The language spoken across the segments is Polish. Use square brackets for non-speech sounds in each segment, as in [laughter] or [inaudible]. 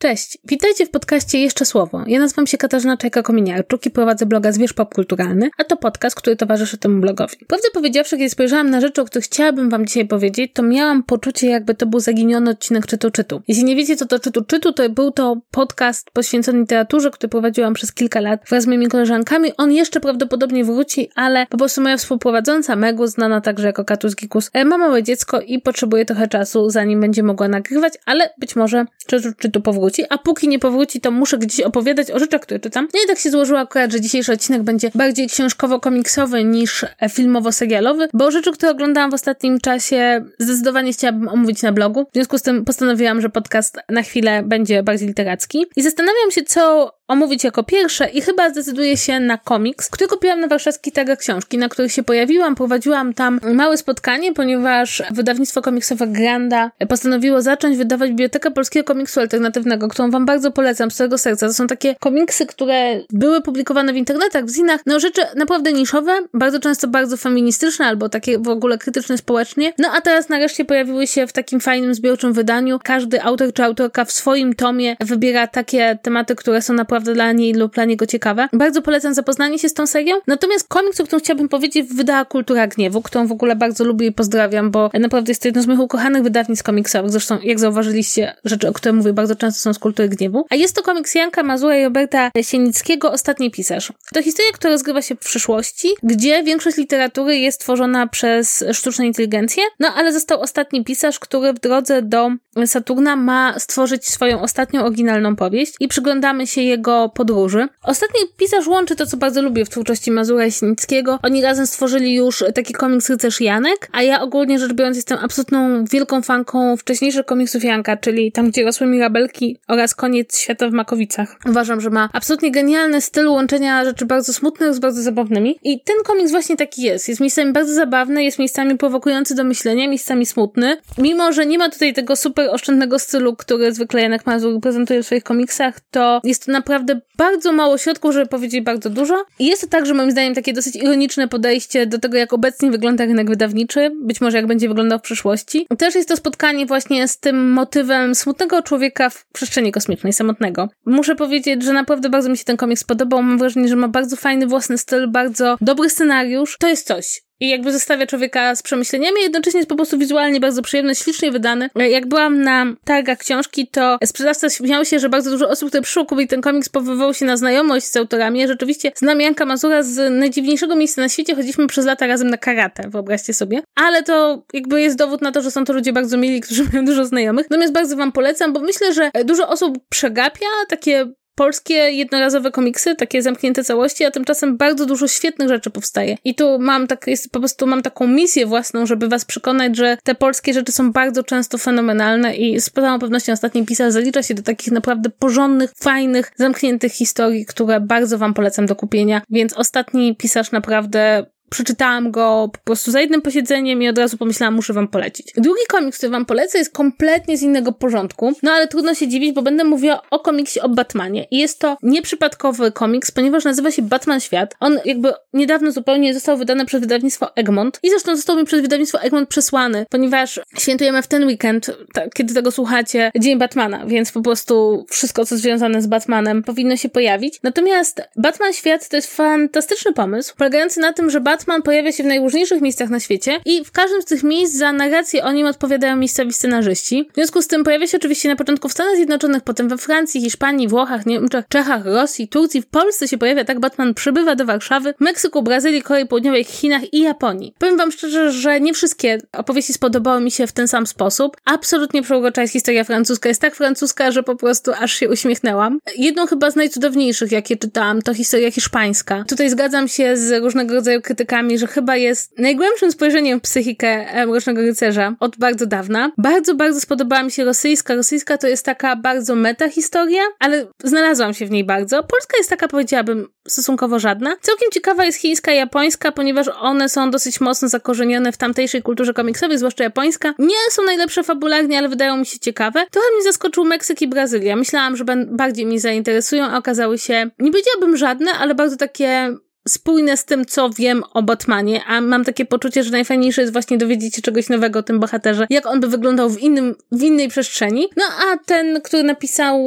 Cześć, witajcie w podcaście Jeszcze Słowo. Ja nazywam się Katarzyna Czajka-Kominiarczuk i prowadzę bloga Zwierz Popkulturalny, a to podcast, który towarzyszy temu blogowi. Prawdę powiedziawszy, kiedy spojrzałam na rzeczy, o których chciałabym wam dzisiaj powiedzieć, to miałam poczucie, jakby to był zaginiony odcinek Czytu Czytu. Jeśli nie wiecie, co to Czytu Czytu, to był to podcast poświęcony literaturze, który prowadziłam przez kilka lat wraz z moimi koleżankami. On jeszcze prawdopodobnie wróci, ale po prostu moja współprowadząca Megu, znana także jako Katus Gikus, e, ma małe dziecko i potrzebuje trochę czasu, zanim będzie mogła nagrywać, ale być może Czytu Czytu powróci powróci, a póki nie powróci, to muszę gdzieś opowiadać o rzeczach, które czytam. No i tak się złożyło akurat, że dzisiejszy odcinek będzie bardziej książkowo-komiksowy niż filmowo-serialowy, bo rzeczy, które oglądałam w ostatnim czasie, zdecydowanie chciałabym omówić na blogu. W związku z tym postanowiłam, że podcast na chwilę będzie bardziej literacki. I zastanawiam się, co omówić jako pierwsze i chyba zdecyduję się na komiks, który kupiłam na warszawskich targach książki, na których się pojawiłam. Prowadziłam tam małe spotkanie, ponieważ wydawnictwo komiksowe Granda postanowiło zacząć wydawać Bibliotekę Polskiego Komiksu Alternatywnego, którą wam bardzo polecam z całego serca. To są takie komiksy, które były publikowane w internetach, w zinach, no rzeczy naprawdę niszowe, bardzo często bardzo feministyczne albo takie w ogóle krytyczne społecznie. No a teraz nareszcie pojawiły się w takim fajnym, zbiorczym wydaniu. Każdy autor czy autorka w swoim tomie wybiera takie tematy, które są naprawdę naprawdę dla niej lub dla niego ciekawe. Bardzo polecam zapoznanie się z tą serią. Natomiast komiks, o którym chciałabym powiedzieć, wydała Kultura Gniewu, którą w ogóle bardzo lubię i pozdrawiam, bo naprawdę jest to jedno z moich ukochanych wydawnictw komiksowych. Zresztą, jak zauważyliście, rzeczy, o których mówię bardzo często są z Kultury Gniewu. A jest to komiks Janka Mazura i Roberta Sienickiego, Ostatni Pisarz. To historia, która rozgrywa się w przyszłości, gdzie większość literatury jest tworzona przez sztuczną inteligencję, no ale został ostatni pisarz, który w drodze do Saturna ma stworzyć swoją ostatnią oryginalną powieść i przyglądamy się jego jego podróży. Ostatni pisarz łączy to, co bardzo lubię w twórczości Mazura Jaśnickiego. Oni razem stworzyli już taki komiks Rycerz Janek, a ja ogólnie rzecz biorąc jestem absolutną wielką fanką wcześniejszych komiksów Janka, czyli tam, gdzie rosły mirabelki oraz Koniec świata w Makowicach. Uważam, że ma absolutnie genialny styl łączenia rzeczy bardzo smutnych z bardzo zabawnymi i ten komiks właśnie taki jest. Jest miejscami bardzo zabawny, jest miejscami prowokujący do myślenia, miejscami smutny. Mimo, że nie ma tutaj tego super oszczędnego stylu, który zwykle Janek Mazur prezentuje w swoich komiksach, to jest to naprawdę naprawdę bardzo mało środków, żeby powiedzieć bardzo dużo. I jest to także moim zdaniem takie dosyć ironiczne podejście do tego, jak obecnie wygląda rynek wydawniczy, być może jak będzie wyglądał w przyszłości. Też jest to spotkanie właśnie z tym motywem smutnego człowieka w przestrzeni kosmicznej, samotnego. Muszę powiedzieć, że naprawdę bardzo mi się ten komiks podobał. Mam wrażenie, że ma bardzo fajny własny styl, bardzo dobry scenariusz. To jest coś i jakby zostawia człowieka z przemyśleniami, jednocześnie jest po prostu wizualnie bardzo przyjemny, ślicznie wydany. Jak byłam na targach książki, to sprzedawca śmiał się, że bardzo dużo osób, które przyszło kupić ten komiks, powoływało się na znajomość z autorami. Rzeczywiście znam Janka Mazura z najdziwniejszego miejsca na świecie, chodziliśmy przez lata razem na karate, wyobraźcie sobie. Ale to jakby jest dowód na to, że są to ludzie bardzo mili, którzy [laughs] mają dużo znajomych. Natomiast bardzo wam polecam, bo myślę, że dużo osób przegapia takie polskie jednorazowe komiksy, takie zamknięte całości, a tymczasem bardzo dużo świetnych rzeczy powstaje. I tu mam tak, jest, po prostu mam taką misję własną, żeby was przekonać, że te polskie rzeczy są bardzo często fenomenalne i z całą pewnością ostatni pisarz zalicza się do takich naprawdę porządnych, fajnych, zamkniętych historii, które bardzo wam polecam do kupienia. Więc ostatni pisarz naprawdę przeczytałam go po prostu za jednym posiedzeniem i od razu pomyślałam, muszę wam polecić. Drugi komiks, który wam polecę, jest kompletnie z innego porządku, no ale trudno się dziwić, bo będę mówiła o komiksie o Batmanie. I jest to nieprzypadkowy komiks, ponieważ nazywa się Batman Świat. On jakby niedawno zupełnie został wydany przez wydawnictwo Egmont i zresztą został mi przez wydawnictwo Egmont przesłany, ponieważ świętujemy w ten weekend, kiedy tego słuchacie, Dzień Batmana, więc po prostu wszystko, co związane z Batmanem powinno się pojawić. Natomiast Batman Świat to jest fantastyczny pomysł, polegający na tym, że Batman Batman pojawia się w najróżniejszych miejscach na świecie i w każdym z tych miejsc za narrację o nim odpowiadają miejscowi scenarzyści. W związku z tym pojawia się oczywiście na początku w Stanach Zjednoczonych, potem we Francji, Hiszpanii, Włochach, Niemczech, Czechach, Rosji, Turcji, w Polsce się pojawia, tak Batman przybywa do Warszawy, Meksyku, Brazylii, Korei Południowej, Chinach i Japonii. Powiem wam szczerze, że nie wszystkie opowieści spodobały mi się w ten sam sposób. Absolutnie przeurocza jest historia francuska. Jest tak francuska, że po prostu aż się uśmiechnęłam. Jedną chyba z najcudowniejszych, jakie czytałam, to historia hiszpańska. Tutaj zgadzam się z różnego rodzaju krytykami że chyba jest najgłębszym spojrzeniem w psychikę Mrocznego Rycerza od bardzo dawna. Bardzo, bardzo spodobała mi się rosyjska. Rosyjska to jest taka bardzo meta historia, ale znalazłam się w niej bardzo. Polska jest taka, powiedziałabym, stosunkowo żadna. Całkiem ciekawa jest chińska japońska, ponieważ one są dosyć mocno zakorzenione w tamtejszej kulturze komiksowej, zwłaszcza japońska. Nie są najlepsze fabularnie, ale wydają mi się ciekawe. Trochę mnie zaskoczył Meksyk i Brazylia. Myślałam, że bardziej mnie zainteresują, a okazały się, nie powiedziałabym żadne, ale bardzo takie spójne z tym, co wiem o Batmanie, a mam takie poczucie, że najfajniejsze jest właśnie dowiedzieć się czegoś nowego o tym bohaterze, jak on by wyglądał w innym, w innej przestrzeni. No a ten, który napisał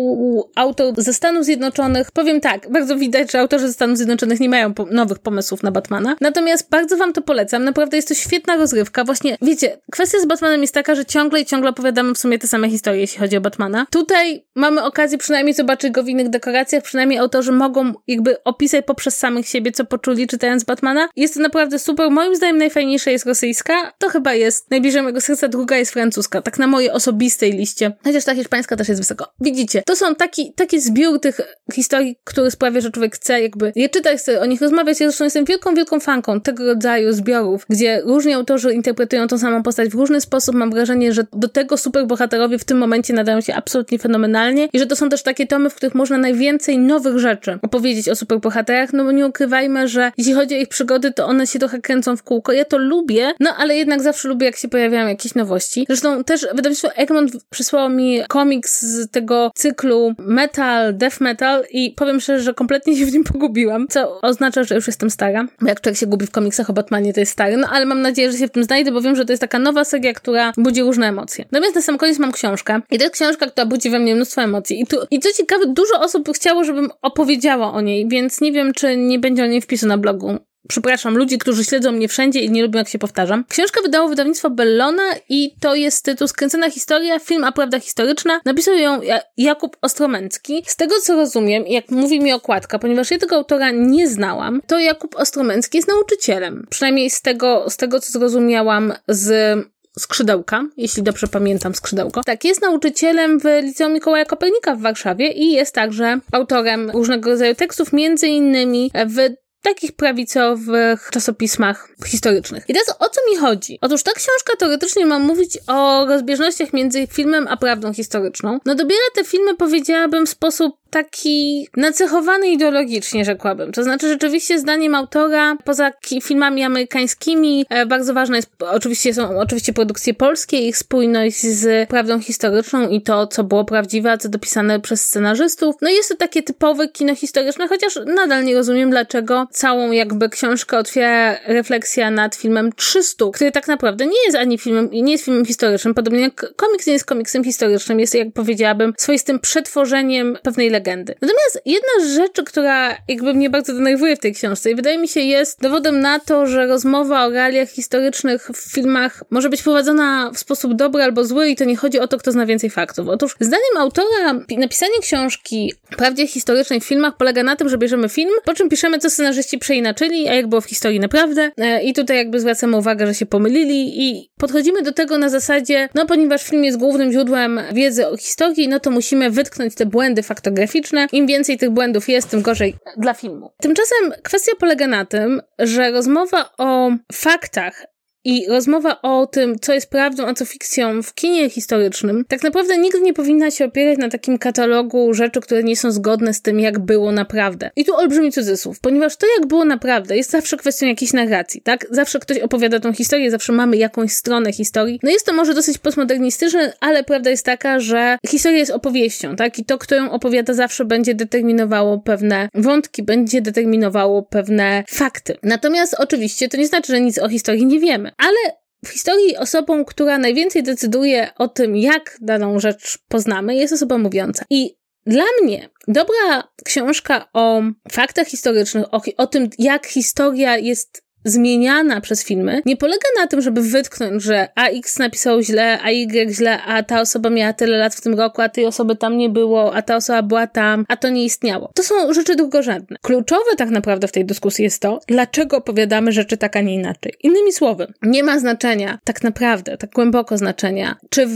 autor ze Stanów Zjednoczonych, powiem tak, bardzo widać, że autorzy ze Stanów Zjednoczonych nie mają po nowych pomysłów na Batmana. Natomiast bardzo wam to polecam, naprawdę jest to świetna rozrywka. Właśnie, wiecie, kwestia z Batmanem jest taka, że ciągle i ciągle opowiadamy w sumie te same historie, jeśli chodzi o Batmana. Tutaj mamy okazję przynajmniej zobaczyć go w innych dekoracjach, przynajmniej autorzy mogą jakby opisać poprzez samych siebie, co poczuli czytając Batmana. Jest to naprawdę super. Moim zdaniem najfajniejsza jest rosyjska. To chyba jest najbliżej mojego serca. Druga jest francuska. Tak na mojej osobistej liście. Chociaż ta hiszpańska też jest wysoko. Widzicie, to są taki, taki zbiór tych historii, który sprawia, że człowiek chce jakby je czytać, chce o nich rozmawiać. Ja zresztą jestem wielką, wielką fanką tego rodzaju zbiorów, gdzie różni autorzy interpretują tą samą postać w różny sposób. Mam wrażenie, że do tego superbohaterowie w tym momencie nadają się absolutnie fenomenalnie i że to są też takie tomy, w których można najwięcej nowych rzeczy opowiedzieć o superbohaterach, no bo nie ukrywajmy, że jeśli chodzi o ich przygody, to one się trochę kręcą w kółko. Ja to lubię, no ale jednak zawsze lubię, jak się pojawiają jakieś nowości. Zresztą też wydawnictwo Egmont przysłało mi komiks z tego cyklu metal, death metal i powiem szczerze, że kompletnie się w nim pogubiłam, co oznacza, że już jestem stara. Bo jak człowiek się gubi w komiksach o Batmanie, to jest stary. No ale mam nadzieję, że się w tym znajdę, bo wiem, że to jest taka nowa seria, która budzi różne emocje. Natomiast na sam koniec mam książkę i to jest książka, która budzi we mnie mnóstwo emocji. I, tu, i co ciekawe, dużo osób chciało, żebym opowiedziała o niej, więc nie wiem, czy nie będzie o niej wpisu na blogu przepraszam, ludzi, którzy śledzą mnie wszędzie i nie lubią, jak się powtarzam. Książkę wydało wydawnictwo Bellona i to jest tytuł Skręcona historia, film a prawda historyczna. Napisał ją Jakub Ostromęcki. Z tego, co rozumiem, jak mówi mi okładka, ponieważ ja tego autora nie znałam, to Jakub Ostromęcki jest nauczycielem. Przynajmniej z tego, z tego co zrozumiałam z Skrzydełka, jeśli dobrze pamiętam Skrzydełko. Tak, jest nauczycielem w Liceum Mikołaja Kopernika w Warszawie i jest także autorem różnego rodzaju tekstów, między innymi w takich prawicowych czasopismach historycznych. I teraz o co mi chodzi? Otóż ta książka teoretycznie ma mówić o rozbieżnościach między filmem a prawdą historyczną. No dobiera te filmy, powiedziałabym, w sposób taki nacechowany ideologicznie, rzekłabym. To znaczy, rzeczywiście zdaniem autora, poza filmami amerykańskimi, e, bardzo ważne jest, oczywiście są oczywiście produkcje polskie, ich spójność z prawdą historyczną i to, co było prawdziwe, a co dopisane przez scenarzystów. No jest to takie typowe kino historyczne, chociaż nadal nie rozumiem, dlaczego całą jakby książkę otwiera refleksja nad filmem 300, który tak naprawdę nie jest ani filmem, nie jest filmem historycznym, podobnie jak komiks nie jest komiksem historycznym, jest, jak powiedziałabym, swoistym przetworzeniem pewnej legendy. Natomiast jedna z rzeczy, która jakby mnie bardzo denerwuje w tej książce i wydaje mi się jest dowodem na to, że rozmowa o realiach historycznych w filmach może być prowadzona w sposób dobry albo zły i to nie chodzi o to, kto zna więcej faktów. Otóż zdaniem autora napisanie książki prawdzie historycznej w filmach polega na tym, że bierzemy film, po czym piszemy, co scenarzyści przeinaczyli, a jak było w historii naprawdę. E, I tutaj jakby zwracamy uwagę, że się pomylili i podchodzimy do tego na zasadzie, no ponieważ film jest głównym źródłem wiedzy o historii, no to musimy wytknąć te błędy faktograficzne graficzne. Im więcej tych błędów jest, tym gorzej dla filmu. Tymczasem kwestia polega na tym, że rozmowa o faktach i rozmowa o tym, co jest prawdą, a co fikcją w kinie historycznym, tak naprawdę nigdy nie powinna się opierać na takim katalogu rzeczy, które nie są zgodne z tym, jak było naprawdę. I tu olbrzymi cudzysłów, ponieważ to, jak było naprawdę, jest zawsze kwestią jakiejś narracji, tak? Zawsze ktoś opowiada tą historię, zawsze mamy jakąś stronę historii. No jest to może dosyć postmodernistyczne, ale prawda jest taka, że historia jest opowieścią, tak? I to, kto ją opowiada, zawsze będzie determinowało pewne wątki, będzie determinowało pewne fakty. Natomiast oczywiście to nie znaczy, że nic o historii nie wiemy ale w historii osobą, która najwięcej decyduje o tym, jak daną rzecz poznamy, jest osoba mówiąca. I dla mnie dobra książka o faktach historycznych, o, o tym, jak historia jest zmieniana przez filmy, nie polega na tym, żeby wytknąć, że AX napisał źle, a Y źle, a ta osoba miała tyle lat w tym roku, a tej osoby tam nie było, a ta osoba była tam, a to nie istniało. To są rzeczy drugorzędne. Kluczowe tak naprawdę w tej dyskusji jest to, dlaczego opowiadamy rzeczy tak, a nie inaczej. Innymi słowy, nie ma znaczenia, tak naprawdę, tak głęboko znaczenia, czy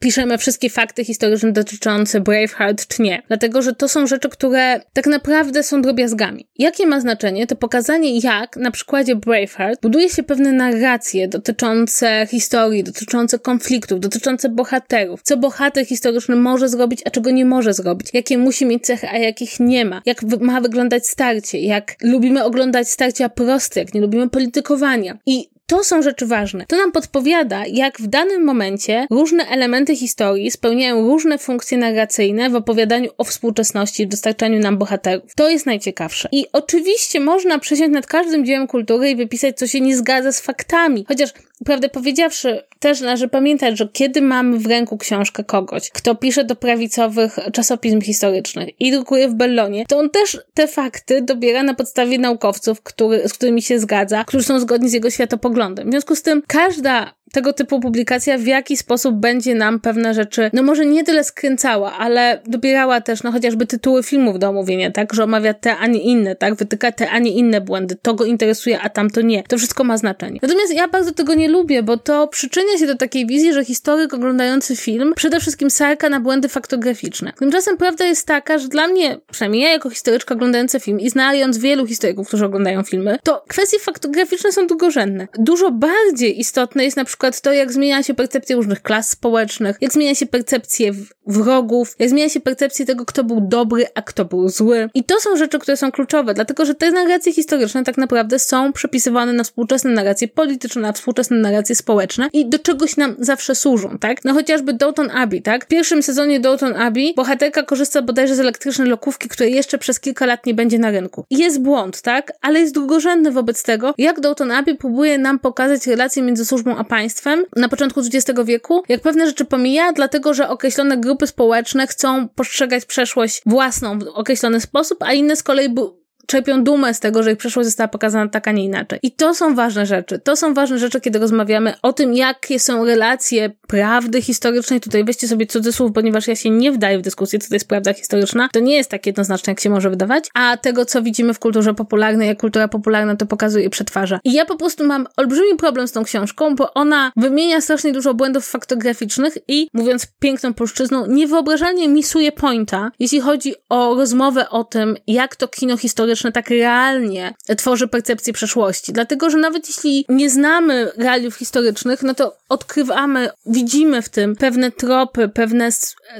piszemy wszystkie fakty historyczne dotyczące Braveheart, czy nie. Dlatego, że to są rzeczy, które tak naprawdę są drobiazgami. Jakie ma znaczenie? To pokazanie, jak na przykładzie Braveheart buduje się pewne narracje dotyczące historii, dotyczące konfliktów, dotyczące bohaterów. Co bohater historyczny może zrobić, a czego nie może zrobić. Jakie musi mieć cechy, a jakich nie ma. Jak ma wyglądać starcie. Jak lubimy oglądać starcia proste, jak nie lubimy politykowania. I to są rzeczy ważne. To nam podpowiada, jak w danym momencie różne elementy historii spełniają różne funkcje narracyjne w opowiadaniu o współczesności, w dostarczaniu nam bohaterów. To jest najciekawsze. I oczywiście można przesiąść nad każdym dziełem kultury i wypisać, co się nie zgadza z faktami. Chociaż prawdę powiedziawszy, też należy pamiętać, że kiedy mamy w ręku książkę kogoś, kto pisze do prawicowych czasopism historycznych i drukuje w Bellonie, to on też te fakty dobiera na podstawie naukowców, który, z którymi się zgadza, którzy są zgodni z jego światopoglądem. W związku z tym każda tego typu publikacja w jaki sposób będzie nam pewne rzeczy, no może nie tyle skręcała, ale dobierała też, no chociażby tytuły filmów do omówienia, tak, że omawia te, a nie inne, tak, wytyka te, a nie inne błędy, to go interesuje, a tamto nie. To wszystko ma znaczenie. Natomiast ja bardzo tego nie lubię, bo to przyczynia się do takiej wizji, że historyk oglądający film przede wszystkim sarka na błędy faktograficzne. Tymczasem prawda jest taka, że dla mnie, przynajmniej ja jako historyczka oglądająca film i znając wielu historyków, którzy oglądają filmy, to kwestie faktograficzne są drugorzędne. Dużo bardziej istotne jest na przykład to, jak zmienia się percepcja różnych klas społecznych, jak zmienia się percepcja wrogów, jak zmienia się percepcja tego, kto był dobry, a kto był zły. I to są rzeczy, które są kluczowe, dlatego że te narracje historyczne tak naprawdę są przepisywane na współczesne narracje polityczne, na współczesne narracje społeczne i do czegoś nam zawsze służą, tak? No chociażby Downton Abbey, tak? W pierwszym sezonie Downton Abbey bohaterka korzysta bodajże z elektrycznej lokówki, której jeszcze przez kilka lat nie będzie na rynku. Jest błąd, tak? Ale jest drugorzędny wobec tego, jak Downton Abbey próbuje nam pokazać relacje między służbą a państwem, państwem na początku XX wieku, jak pewne rzeczy pomija, dlatego że określone grupy społeczne chcą postrzegać przeszłość własną w określony sposób, a inne z kolei czerpią dumę z tego, że ich przeszłość została pokazana tak, a nie inaczej. I to są ważne rzeczy. To są ważne rzeczy, kiedy rozmawiamy o tym, jakie są relacje prawdy historycznej. Tutaj weźcie sobie cudzysłów, ponieważ ja się nie wdaję w dyskusję, co to jest prawda historyczna. To nie jest tak jednoznaczne, jak się może wydawać. A tego, co widzimy w kulturze popularnej, jak kultura popularna to pokazuje i przetwarza. I ja po prostu mam olbrzymi problem z tą książką, bo ona wymienia strasznie dużo błędów faktograficznych i, mówiąc piękną polszczyzną, niewyobrażalnie misuje pointa, jeśli chodzi o rozmowę o tym, jak to kino historyczne historyczne tak realnie tworzy percepcję przeszłości. Dlatego, że nawet jeśli nie znamy realiów historycznych, no to odkrywamy, widzimy w tym pewne tropy, pewne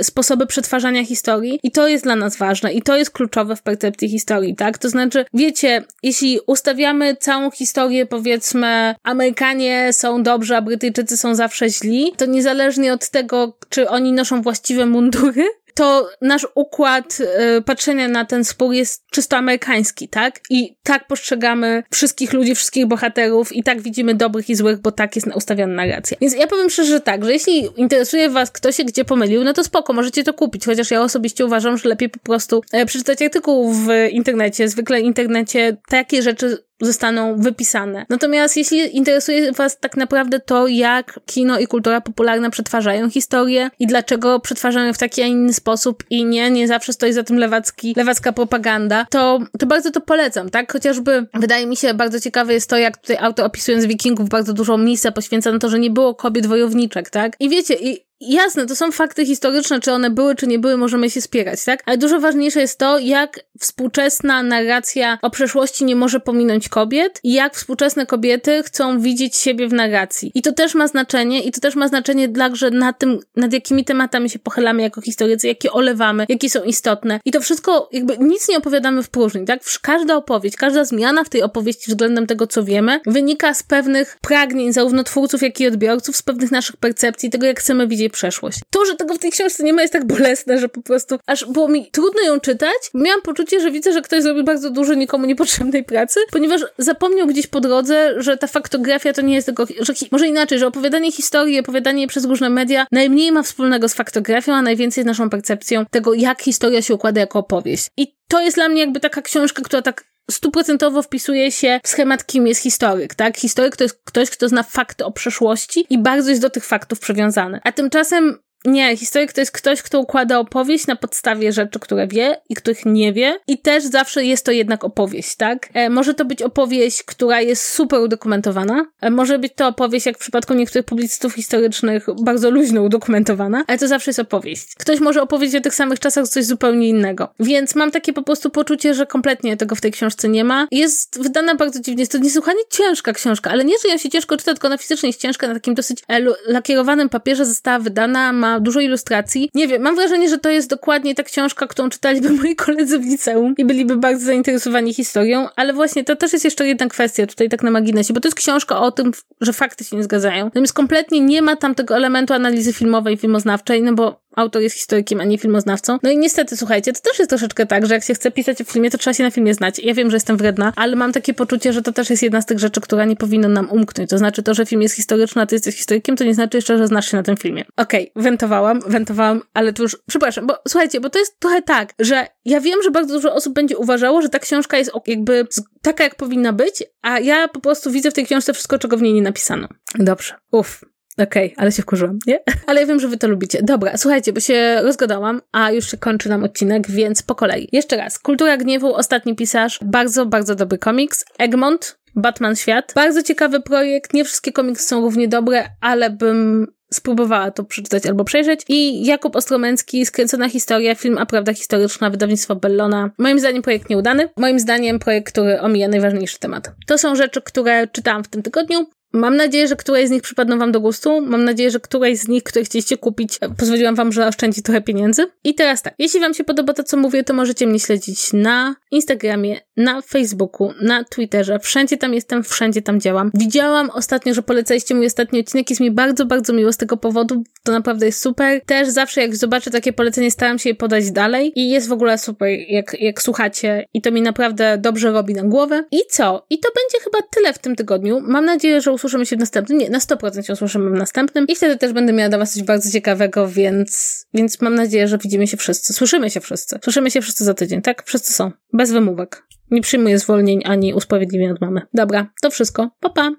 sposoby przetwarzania historii i to jest dla nas ważne i to jest kluczowe w percepcji historii, tak? To znaczy, wiecie, jeśli ustawiamy całą historię, powiedzmy, Amerykanie są dobrzy, a Brytyjczycy są zawsze źli, to niezależnie od tego, czy oni noszą właściwe mundury, to nasz układ y, patrzenia na ten spór jest czysto amerykański, tak? I tak postrzegamy wszystkich ludzi, wszystkich bohaterów i tak widzimy dobrych i złych, bo tak jest ustawiona narracja. Więc ja powiem szczerze, że tak, że jeśli interesuje was, kto się gdzie pomylił, no to spoko, możecie to kupić, chociaż ja osobiście uważam, że lepiej po prostu e, przeczytać artykuł w internecie. Zwykle w internecie takie rzeczy zostaną wypisane. Natomiast jeśli interesuje Was tak naprawdę to, jak kino i kultura popularna przetwarzają historię i dlaczego przetwarzają w taki, a inny sposób i nie, nie zawsze stoi za tym lewacki, lewacka propaganda, to, to bardzo to polecam, tak? Chociażby wydaje mi się bardzo ciekawe jest to, jak tutaj autor opisując wikingów bardzo dużo miejsca poświęca na to, że nie było kobiet wojowniczek, tak? I wiecie, i Jasne, to są fakty historyczne, czy one były, czy nie były, możemy się spierać, tak? Ale dużo ważniejsze jest to, jak współczesna narracja o przeszłości nie może pominąć kobiet i jak współczesne kobiety chcą widzieć siebie w narracji. I to też ma znaczenie, i to też ma znaczenie także nad tym, nad jakimi tematami się pochylamy jako historycy, jakie olewamy, jakie są istotne. I to wszystko, jakby nic nie opowiadamy w próżni, tak? Każda opowieść, każda zmiana w tej opowieści względem tego, co wiemy, wynika z pewnych pragnień zarówno twórców, jak i odbiorców, z pewnych naszych percepcji, tego, jak chcemy widzieć przeszłość. To, że tego w tej książce nie ma, jest tak bolesne, że po prostu aż było mi trudno ją czytać. Miałam poczucie, że widzę, że ktoś zrobił bardzo dużo nikomu niepotrzebnej pracy, ponieważ zapomniał gdzieś po drodze, że ta faktografia to nie jest tylko, że może inaczej, że opowiadanie historii, opowiadanie przez różne media najmniej ma wspólnego z faktografią, a najwięcej z naszą percepcją tego, jak historia się układa jako opowieść. I to jest dla mnie jakby taka książka, która tak stuprocentowo wpisuje się w schemat, kim jest historyk, tak? Historyk to jest ktoś, kto zna fakty o przeszłości i bardzo jest do tych faktów przywiązany. A tymczasem nie, historyk to jest ktoś, kto układa opowieść na podstawie rzeczy, które wie i których nie wie. I też zawsze jest to jednak opowieść, tak? E, może to być opowieść, która jest super udokumentowana. E, może być to opowieść, jak w przypadku niektórych publicystów historycznych, bardzo luźno udokumentowana, ale to zawsze jest opowieść. Ktoś może opowiedzieć o tych samych czasach coś zupełnie innego. Więc mam takie po prostu poczucie, że kompletnie tego w tej książce nie ma. Jest wydana bardzo dziwnie. Jest to niesłychanie ciężka książka, ale nie, że ją się ciężko czyta, tylko ona fizycznie jest ciężka, na takim dosyć e, lakierowanym papierze została wydana, ma dużo ilustracji. Nie wiem, mam wrażenie, że to jest dokładnie ta książka, którą czytaliby [laughs] moi koledzy w liceum i byliby bardzo zainteresowani historią, ale właśnie to też jest jeszcze jedna kwestia tutaj tak na marginesie, bo to jest książka o tym, że fakty się nie zgadzają. Natomiast kompletnie nie ma tam tego elementu analizy filmowej, filmoznawczej, no bo autor jest historykiem, a nie filmoznawcą. No i niestety, słuchajcie, to też jest troszeczkę tak, że jak się chce pisać o filmie, to trzeba się na filmie znać. Ja wiem, że jestem wredna, ale mam takie poczucie, że to też jest jedna z tych rzeczy, która nie powinna nam umknąć. To znaczy to, że film jest historyczny, a ty jesteś historykiem, to nie znaczy jeszcze, że znasz się na tym filmie. Okej, okay, wentowałam, wentowałam, ale to już, przepraszam, bo słuchajcie, bo to jest trochę tak, że ja wiem, że bardzo dużo osób będzie uważało, że ta książka jest jakby taka, jak powinna być, a ja po prostu widzę w tej książce wszystko, czego w niej nie napisano. Dobrze. Uff, Okej, okay, ale się wkurzyłam, nie? [laughs] Ale ja wiem, że wy to lubicie. Dobra, słuchajcie, bo się rozgadałam, a już się kończy nam odcinek, więc po kolei. Jeszcze raz. Kultura Gniewu, Ostatni Pisarz. Bardzo, bardzo dobry komiks. Egmont, Batman Świat. Bardzo ciekawy projekt. Nie wszystkie komiksy są równie dobre, ale bym spróbowała to przeczytać albo przejrzeć. I Jakub Ostromęcki, Skręcona Historia, film A Prawda Historyczna, wydawnictwo Bellona. Moim zdaniem projekt nieudany. Moim zdaniem projekt, który omija najważniejszy temat. To są rzeczy, które czytałam w tym tygodniu. Mam nadzieję, że któraś z nich przypadną Wam do gustu. Mam nadzieję, że któraś z nich, które chcieliście kupić, e, pozwoliłam Wam, że oszczędzi trochę pieniędzy. I teraz tak, jeśli Wam się podoba to, co mówię, to możecie mnie śledzić na Instagramie, na Facebooku, na Twitterze. Wszędzie tam jestem, wszędzie tam działam. Widziałam ostatnio, że polecaliście mój ostatni odcinek. Jest mi bardzo, bardzo miło z tego powodu. To naprawdę jest super. Też zawsze, jak zobaczę takie polecenie, staram się je podać dalej. I jest w ogóle super, jak, jak słuchacie. I to mi naprawdę dobrze robi na głowę. I co? I to będzie chyba tyle w tym tygodniu. Mam nadzieję, że usłyszymy się w następnym. Nie, na 100% się usłyszymy w następnym. I wtedy też będę miała dla Was coś bardzo ciekawego, więc, więc mam nadzieję, że widzimy się wszyscy. Słyszymy się wszyscy. Słyszymy się wszyscy za tydzień, tak? Wszyscy są. Bez wymówek. Nie przyjmuję zwolnień ani usprawiedliwień od mamy. Dobra, to wszystko. Pa, pa!